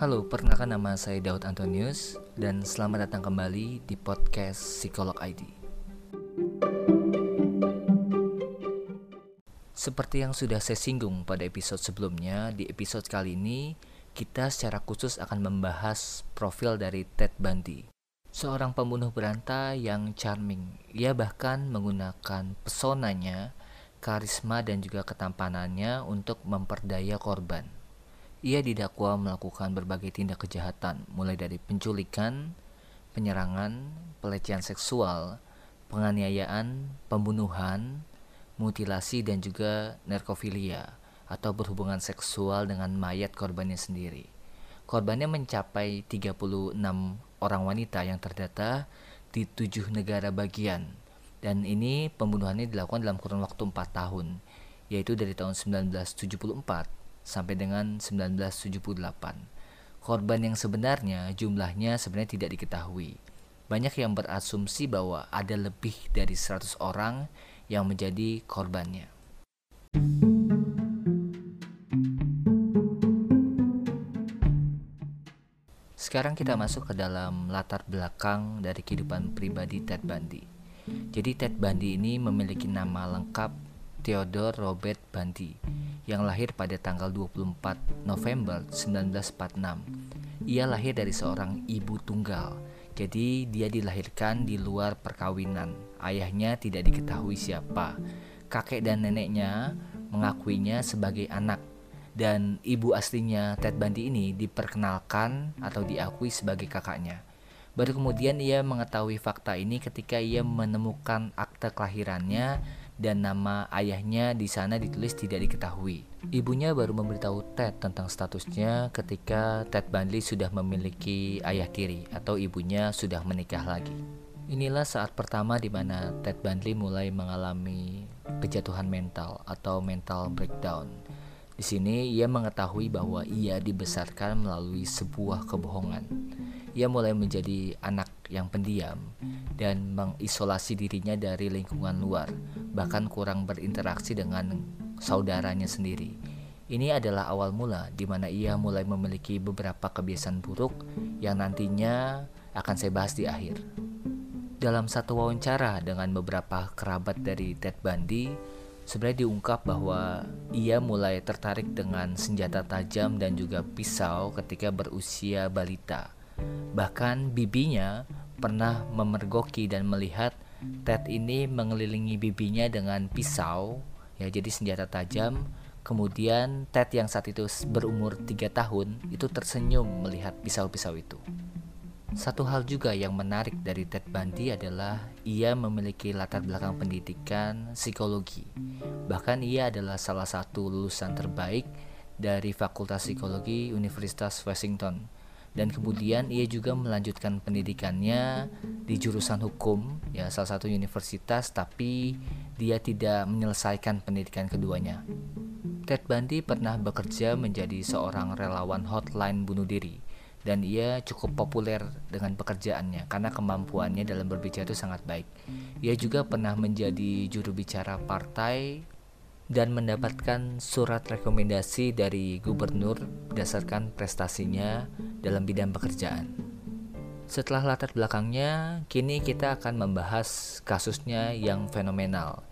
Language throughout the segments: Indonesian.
Halo, perkenalkan nama saya Daud Antonius dan selamat datang kembali di podcast Psikolog ID. Seperti yang sudah saya singgung pada episode sebelumnya, di episode kali ini kita secara khusus akan membahas profil dari Ted Bundy. Seorang pembunuh berantai yang charming. Ia bahkan menggunakan pesonanya, karisma dan juga ketampanannya untuk memperdaya korban. Ia didakwa melakukan berbagai tindak kejahatan, mulai dari penculikan, penyerangan, pelecehan seksual, penganiayaan, pembunuhan, mutilasi, dan juga narkofilia atau berhubungan seksual dengan mayat korbannya sendiri. Korbannya mencapai 36 orang wanita yang terdata di tujuh negara bagian dan ini pembunuhannya dilakukan dalam kurun waktu 4 tahun yaitu dari tahun 1974 sampai dengan 1978. Korban yang sebenarnya jumlahnya sebenarnya tidak diketahui. Banyak yang berasumsi bahwa ada lebih dari 100 orang yang menjadi korbannya. Sekarang kita masuk ke dalam latar belakang dari kehidupan pribadi Ted Bundy. Jadi Ted Bundy ini memiliki nama lengkap Theodore Robert Bundy yang lahir pada tanggal 24 November 1946. Ia lahir dari seorang ibu tunggal, jadi dia dilahirkan di luar perkawinan. Ayahnya tidak diketahui siapa. Kakek dan neneknya mengakuinya sebagai anak dan ibu aslinya Ted Bundy ini diperkenalkan atau diakui sebagai kakaknya. Baru kemudian ia mengetahui fakta ini ketika ia menemukan akte kelahirannya dan nama ayahnya di sana ditulis tidak diketahui. Ibunya baru memberitahu Ted tentang statusnya ketika Ted Bundy sudah memiliki ayah tiri atau ibunya sudah menikah lagi. Inilah saat pertama di mana Ted Bundy mulai mengalami kejatuhan mental atau mental breakdown. Di sini ia mengetahui bahwa ia dibesarkan melalui sebuah kebohongan. Ia mulai menjadi anak yang pendiam dan mengisolasi dirinya dari lingkungan luar, bahkan kurang berinteraksi dengan saudaranya sendiri. Ini adalah awal mula di mana ia mulai memiliki beberapa kebiasaan buruk yang nantinya akan saya bahas di akhir. Dalam satu wawancara dengan beberapa kerabat dari Ted Bundy, sebenarnya diungkap bahwa ia mulai tertarik dengan senjata tajam dan juga pisau ketika berusia balita. Bahkan bibinya pernah memergoki dan melihat Ted ini mengelilingi bibinya dengan pisau, ya jadi senjata tajam. Kemudian Ted yang saat itu berumur 3 tahun itu tersenyum melihat pisau-pisau itu. Satu hal juga yang menarik dari Ted Bundy adalah ia memiliki latar belakang pendidikan psikologi. Bahkan ia adalah salah satu lulusan terbaik dari Fakultas Psikologi Universitas Washington dan kemudian ia juga melanjutkan pendidikannya di jurusan hukum ya salah satu universitas tapi dia tidak menyelesaikan pendidikan keduanya. Ted Bundy pernah bekerja menjadi seorang relawan hotline bunuh diri dan ia cukup populer dengan pekerjaannya karena kemampuannya dalam berbicara itu sangat baik. Ia juga pernah menjadi juru bicara partai dan mendapatkan surat rekomendasi dari gubernur berdasarkan prestasinya dalam bidang pekerjaan. Setelah latar belakangnya, kini kita akan membahas kasusnya yang fenomenal.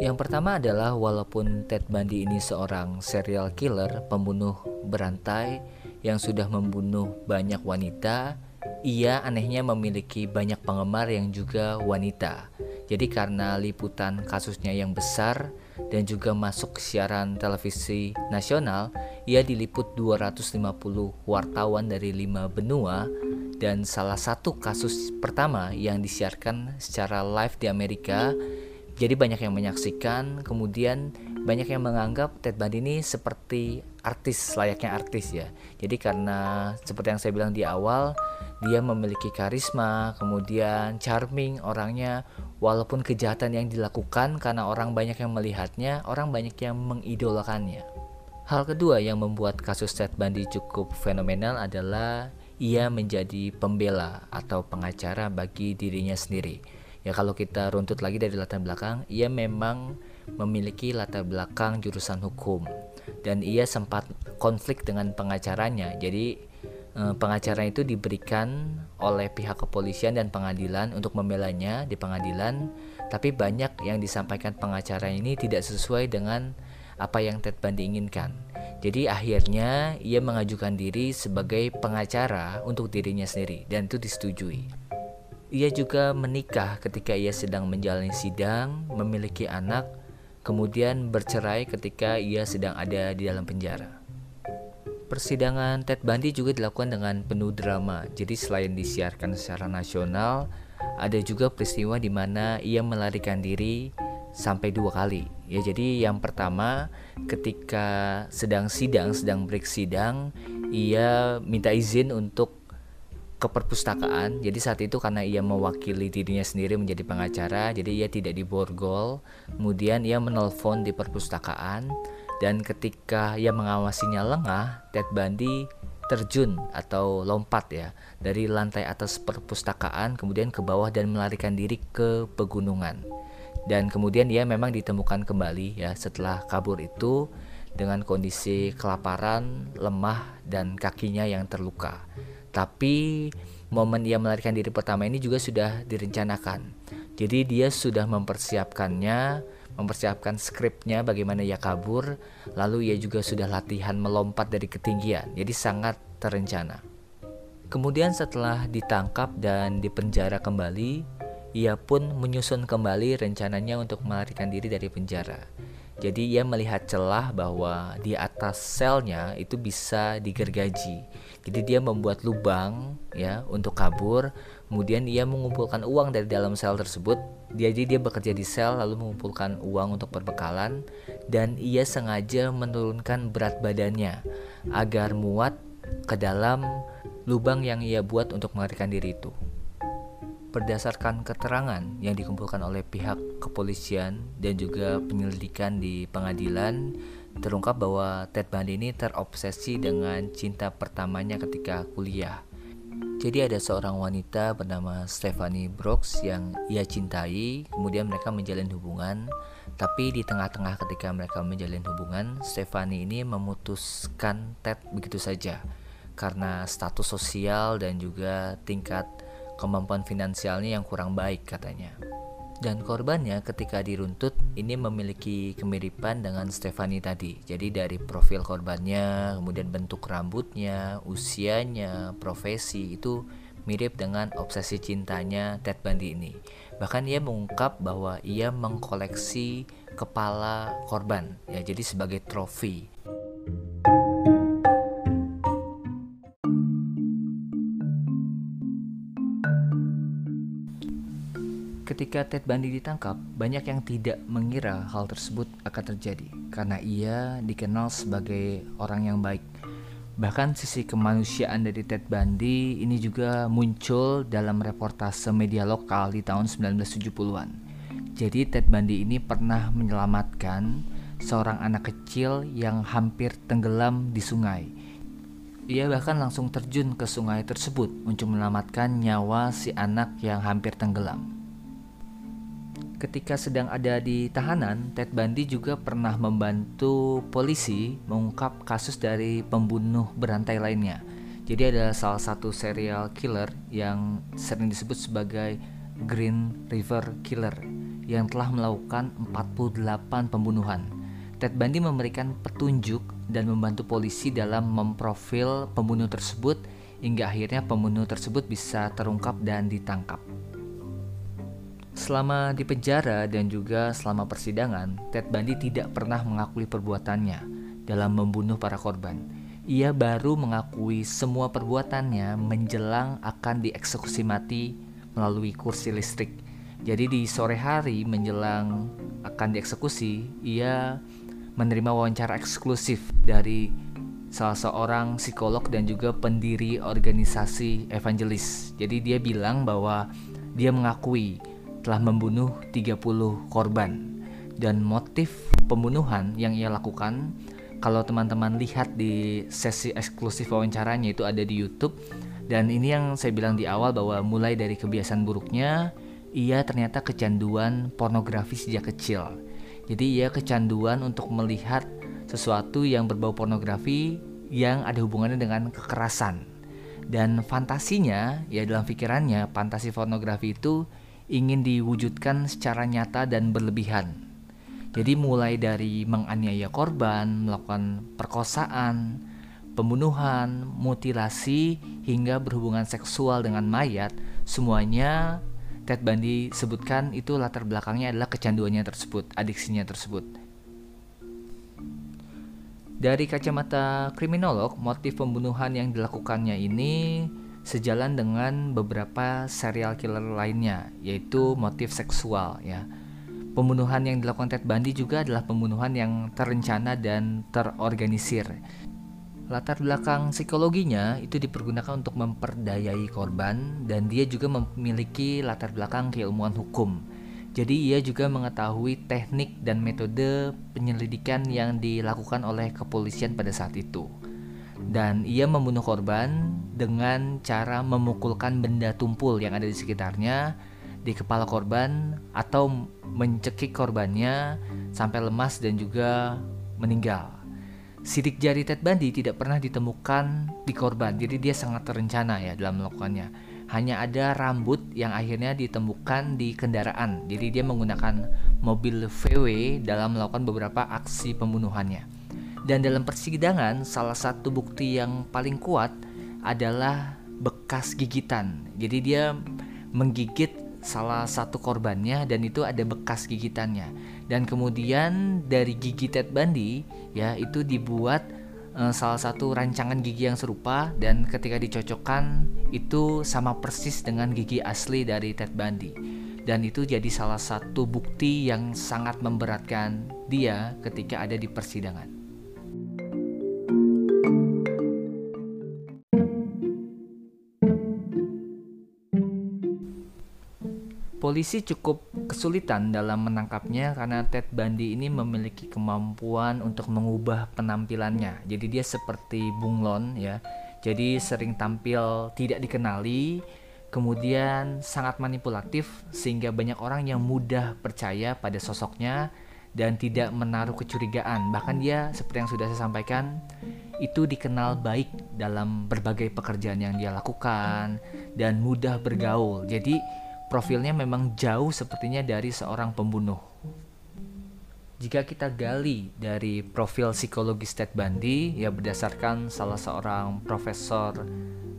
Yang pertama adalah walaupun Ted Bundy ini seorang serial killer, pembunuh berantai yang sudah membunuh banyak wanita, ia anehnya memiliki banyak penggemar yang juga wanita. Jadi karena liputan kasusnya yang besar dan juga masuk siaran televisi nasional, ia diliput 250 wartawan dari lima benua dan salah satu kasus pertama yang disiarkan secara live di Amerika. Jadi banyak yang menyaksikan, kemudian banyak yang menganggap Ted Bundy ini seperti artis layaknya artis ya. Jadi karena seperti yang saya bilang di awal, dia memiliki karisma, kemudian charming orangnya, walaupun kejahatan yang dilakukan karena orang banyak yang melihatnya, orang banyak yang mengidolakannya. Hal kedua yang membuat kasus Ted Bundy cukup fenomenal adalah ia menjadi pembela atau pengacara bagi dirinya sendiri. Ya kalau kita runtut lagi dari latar belakang, ia memang memiliki latar belakang jurusan hukum dan ia sempat konflik dengan pengacaranya. Jadi eh, pengacara itu diberikan oleh pihak kepolisian dan pengadilan untuk membelanya di pengadilan, tapi banyak yang disampaikan pengacara ini tidak sesuai dengan apa yang Ted Bundy inginkan. Jadi akhirnya ia mengajukan diri sebagai pengacara untuk dirinya sendiri dan itu disetujui. Ia juga menikah ketika ia sedang menjalani sidang, memiliki anak, kemudian bercerai ketika ia sedang ada di dalam penjara. Persidangan Ted Bundy juga dilakukan dengan penuh drama. Jadi selain disiarkan secara nasional, ada juga peristiwa di mana ia melarikan diri sampai dua kali. Ya jadi yang pertama ketika sedang sidang, sedang break sidang, ia minta izin untuk ke perpustakaan. Jadi saat itu karena ia mewakili dirinya sendiri menjadi pengacara, jadi ia tidak diborgol. Kemudian ia menelpon di perpustakaan dan ketika ia mengawasinya lengah, Ted Bundy terjun atau lompat ya dari lantai atas perpustakaan kemudian ke bawah dan melarikan diri ke pegunungan. Dan kemudian ia memang ditemukan kembali ya setelah kabur itu dengan kondisi kelaparan, lemah dan kakinya yang terluka. Tapi momen ia melarikan diri pertama ini juga sudah direncanakan. Jadi dia sudah mempersiapkannya, mempersiapkan skripnya bagaimana ia kabur, lalu ia juga sudah latihan melompat dari ketinggian. Jadi sangat terencana. Kemudian setelah ditangkap dan dipenjara kembali, ia pun menyusun kembali rencananya untuk melarikan diri dari penjara. Jadi ia melihat celah bahwa di atas selnya itu bisa digergaji. Jadi dia membuat lubang ya untuk kabur. Kemudian ia mengumpulkan uang dari dalam sel tersebut. Dia jadi dia bekerja di sel lalu mengumpulkan uang untuk perbekalan dan ia sengaja menurunkan berat badannya agar muat ke dalam lubang yang ia buat untuk melarikan diri itu. Berdasarkan keterangan yang dikumpulkan oleh pihak kepolisian dan juga penyelidikan di pengadilan, terungkap bahwa Ted Bundy ini terobsesi dengan cinta pertamanya ketika kuliah. Jadi ada seorang wanita bernama Stephanie Brooks yang ia cintai, kemudian mereka menjalin hubungan. Tapi di tengah-tengah ketika mereka menjalin hubungan, Stephanie ini memutuskan Ted begitu saja karena status sosial dan juga tingkat kemampuan finansialnya yang kurang baik katanya. Dan korbannya ketika diruntut ini memiliki kemiripan dengan Stefani tadi. Jadi dari profil korbannya, kemudian bentuk rambutnya, usianya, profesi itu mirip dengan obsesi cintanya Ted Bundy ini. Bahkan ia mengungkap bahwa ia mengkoleksi kepala korban ya jadi sebagai trofi Ketika Ted Bundy ditangkap, banyak yang tidak mengira hal tersebut akan terjadi karena ia dikenal sebagai orang yang baik. Bahkan sisi kemanusiaan dari Ted Bundy ini juga muncul dalam reportase media lokal di tahun 1970-an. Jadi Ted Bundy ini pernah menyelamatkan seorang anak kecil yang hampir tenggelam di sungai. Ia bahkan langsung terjun ke sungai tersebut untuk menyelamatkan nyawa si anak yang hampir tenggelam. Ketika sedang ada di tahanan, Ted Bundy juga pernah membantu polisi mengungkap kasus dari pembunuh berantai lainnya. Jadi ada salah satu serial killer yang sering disebut sebagai Green River Killer yang telah melakukan 48 pembunuhan. Ted Bundy memberikan petunjuk dan membantu polisi dalam memprofil pembunuh tersebut hingga akhirnya pembunuh tersebut bisa terungkap dan ditangkap. Selama di penjara dan juga selama persidangan, Ted Bundy tidak pernah mengakui perbuatannya dalam membunuh para korban. Ia baru mengakui semua perbuatannya menjelang akan dieksekusi mati melalui kursi listrik. Jadi di sore hari menjelang akan dieksekusi, ia menerima wawancara eksklusif dari salah seorang psikolog dan juga pendiri organisasi evangelis. Jadi dia bilang bahwa dia mengakui telah membunuh 30 korban dan motif pembunuhan yang ia lakukan kalau teman-teman lihat di sesi eksklusif wawancaranya itu ada di YouTube dan ini yang saya bilang di awal bahwa mulai dari kebiasaan buruknya ia ternyata kecanduan pornografi sejak kecil. Jadi ia kecanduan untuk melihat sesuatu yang berbau pornografi yang ada hubungannya dengan kekerasan. Dan fantasinya, ya dalam pikirannya, fantasi pornografi itu ingin diwujudkan secara nyata dan berlebihan. Jadi mulai dari menganiaya korban, melakukan perkosaan, pembunuhan, mutilasi, hingga berhubungan seksual dengan mayat, semuanya Ted Bundy sebutkan itu latar belakangnya adalah kecanduannya tersebut, adiksinya tersebut. Dari kacamata kriminolog, motif pembunuhan yang dilakukannya ini sejalan dengan beberapa serial killer lainnya, yaitu motif seksual ya. Pembunuhan yang dilakukan Ted Bundy juga adalah pembunuhan yang terencana dan terorganisir. Latar belakang psikologinya itu dipergunakan untuk memperdayai korban dan dia juga memiliki latar belakang keilmuan hukum. Jadi ia juga mengetahui teknik dan metode penyelidikan yang dilakukan oleh kepolisian pada saat itu. Dan ia membunuh korban dengan cara memukulkan benda tumpul yang ada di sekitarnya di kepala korban atau mencekik korbannya sampai lemas dan juga meninggal. Sidik jari Ted Bundy tidak pernah ditemukan di korban, jadi dia sangat terencana ya dalam melakukannya. Hanya ada rambut yang akhirnya ditemukan di kendaraan, jadi dia menggunakan mobil VW dalam melakukan beberapa aksi pembunuhannya. Dan dalam persidangan, salah satu bukti yang paling kuat adalah bekas gigitan. Jadi dia menggigit salah satu korbannya dan itu ada bekas gigitannya dan kemudian dari gigi Ted Bundy ya itu dibuat uh, salah satu rancangan gigi yang serupa dan ketika dicocokkan itu sama persis dengan gigi asli dari Ted Bundy dan itu jadi salah satu bukti yang sangat memberatkan dia ketika ada di persidangan. Polisi cukup kesulitan dalam menangkapnya karena Ted Bundy ini memiliki kemampuan untuk mengubah penampilannya. Jadi dia seperti bunglon ya. Jadi sering tampil tidak dikenali, kemudian sangat manipulatif sehingga banyak orang yang mudah percaya pada sosoknya dan tidak menaruh kecurigaan. Bahkan dia seperti yang sudah saya sampaikan itu dikenal baik dalam berbagai pekerjaan yang dia lakukan dan mudah bergaul. Jadi profilnya memang jauh sepertinya dari seorang pembunuh. Jika kita gali dari profil psikologis Ted Bundy, ya berdasarkan salah seorang profesor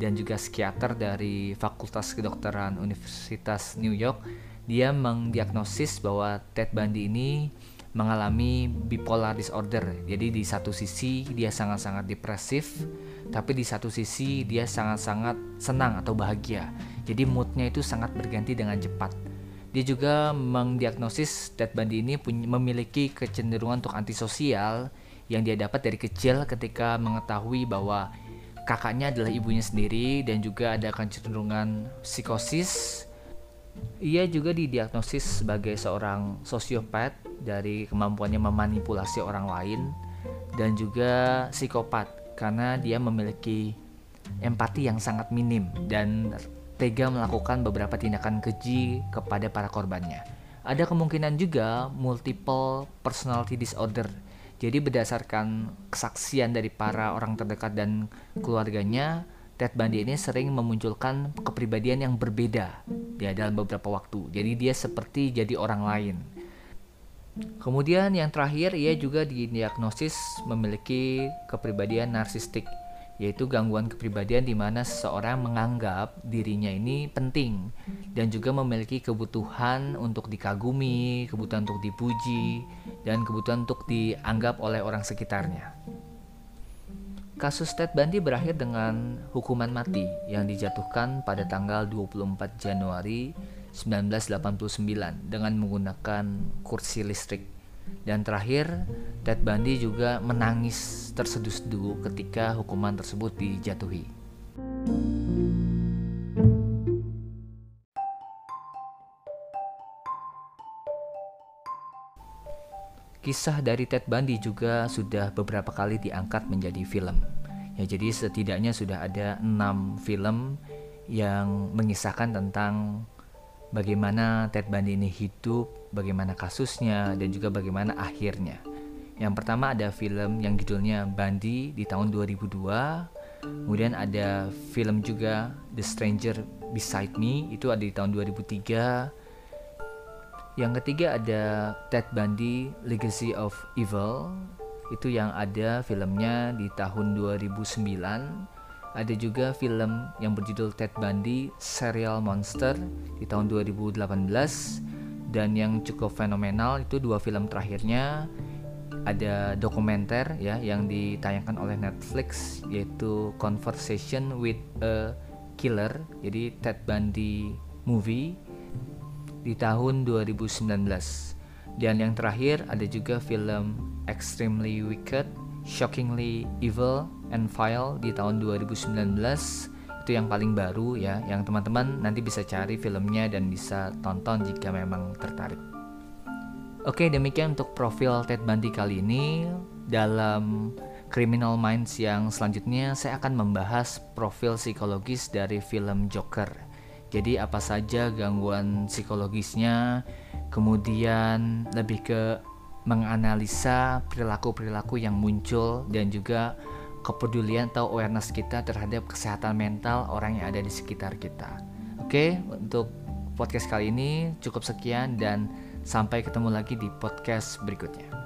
dan juga psikiater dari Fakultas Kedokteran Universitas New York, dia mendiagnosis bahwa Ted Bundy ini mengalami bipolar disorder. Jadi di satu sisi dia sangat-sangat depresif, tapi di satu sisi dia sangat-sangat senang atau bahagia. Jadi moodnya itu sangat berganti dengan cepat. Dia juga mendiagnosis Ted Bundy ini memiliki kecenderungan untuk antisosial yang dia dapat dari kecil ketika mengetahui bahwa kakaknya adalah ibunya sendiri dan juga ada kecenderungan psikosis. Ia juga didiagnosis sebagai seorang sosiopat dari kemampuannya memanipulasi orang lain dan juga psikopat karena dia memiliki empati yang sangat minim dan tega melakukan beberapa tindakan keji kepada para korbannya. Ada kemungkinan juga multiple personality disorder. Jadi berdasarkan kesaksian dari para orang terdekat dan keluarganya, Ted Bundy ini sering memunculkan kepribadian yang berbeda ya dalam beberapa waktu. Jadi dia seperti jadi orang lain. Kemudian yang terakhir ia juga didiagnosis memiliki kepribadian narsistik yaitu gangguan kepribadian di mana seseorang menganggap dirinya ini penting dan juga memiliki kebutuhan untuk dikagumi, kebutuhan untuk dipuji, dan kebutuhan untuk dianggap oleh orang sekitarnya. Kasus Ted Bundy berakhir dengan hukuman mati yang dijatuhkan pada tanggal 24 Januari 1989 dengan menggunakan kursi listrik dan terakhir, Ted Bundy juga menangis terseduh-seduh ketika hukuman tersebut dijatuhi. Kisah dari Ted Bundy juga sudah beberapa kali diangkat menjadi film. Ya, jadi setidaknya sudah ada enam film yang mengisahkan tentang bagaimana Ted Bundy ini hidup, bagaimana kasusnya, dan juga bagaimana akhirnya. Yang pertama ada film yang judulnya Bundy di tahun 2002. Kemudian ada film juga The Stranger Beside Me itu ada di tahun 2003. Yang ketiga ada Ted Bundy Legacy of Evil itu yang ada filmnya di tahun 2009 ada juga film yang berjudul Ted Bundy Serial Monster di tahun 2018 dan yang cukup fenomenal itu dua film terakhirnya. Ada dokumenter ya yang ditayangkan oleh Netflix yaitu Conversation with a Killer. Jadi Ted Bundy movie di tahun 2019 dan yang terakhir ada juga film Extremely Wicked Shockingly Evil and File di tahun 2019 itu yang paling baru ya yang teman-teman nanti bisa cari filmnya dan bisa tonton jika memang tertarik. Oke demikian untuk profil Ted Bundy kali ini. Dalam Criminal Minds yang selanjutnya saya akan membahas profil psikologis dari film Joker. Jadi apa saja gangguan psikologisnya kemudian lebih ke menganalisa perilaku-perilaku yang muncul dan juga kepedulian atau awareness kita terhadap kesehatan mental orang yang ada di sekitar kita. Oke, untuk podcast kali ini cukup sekian dan sampai ketemu lagi di podcast berikutnya.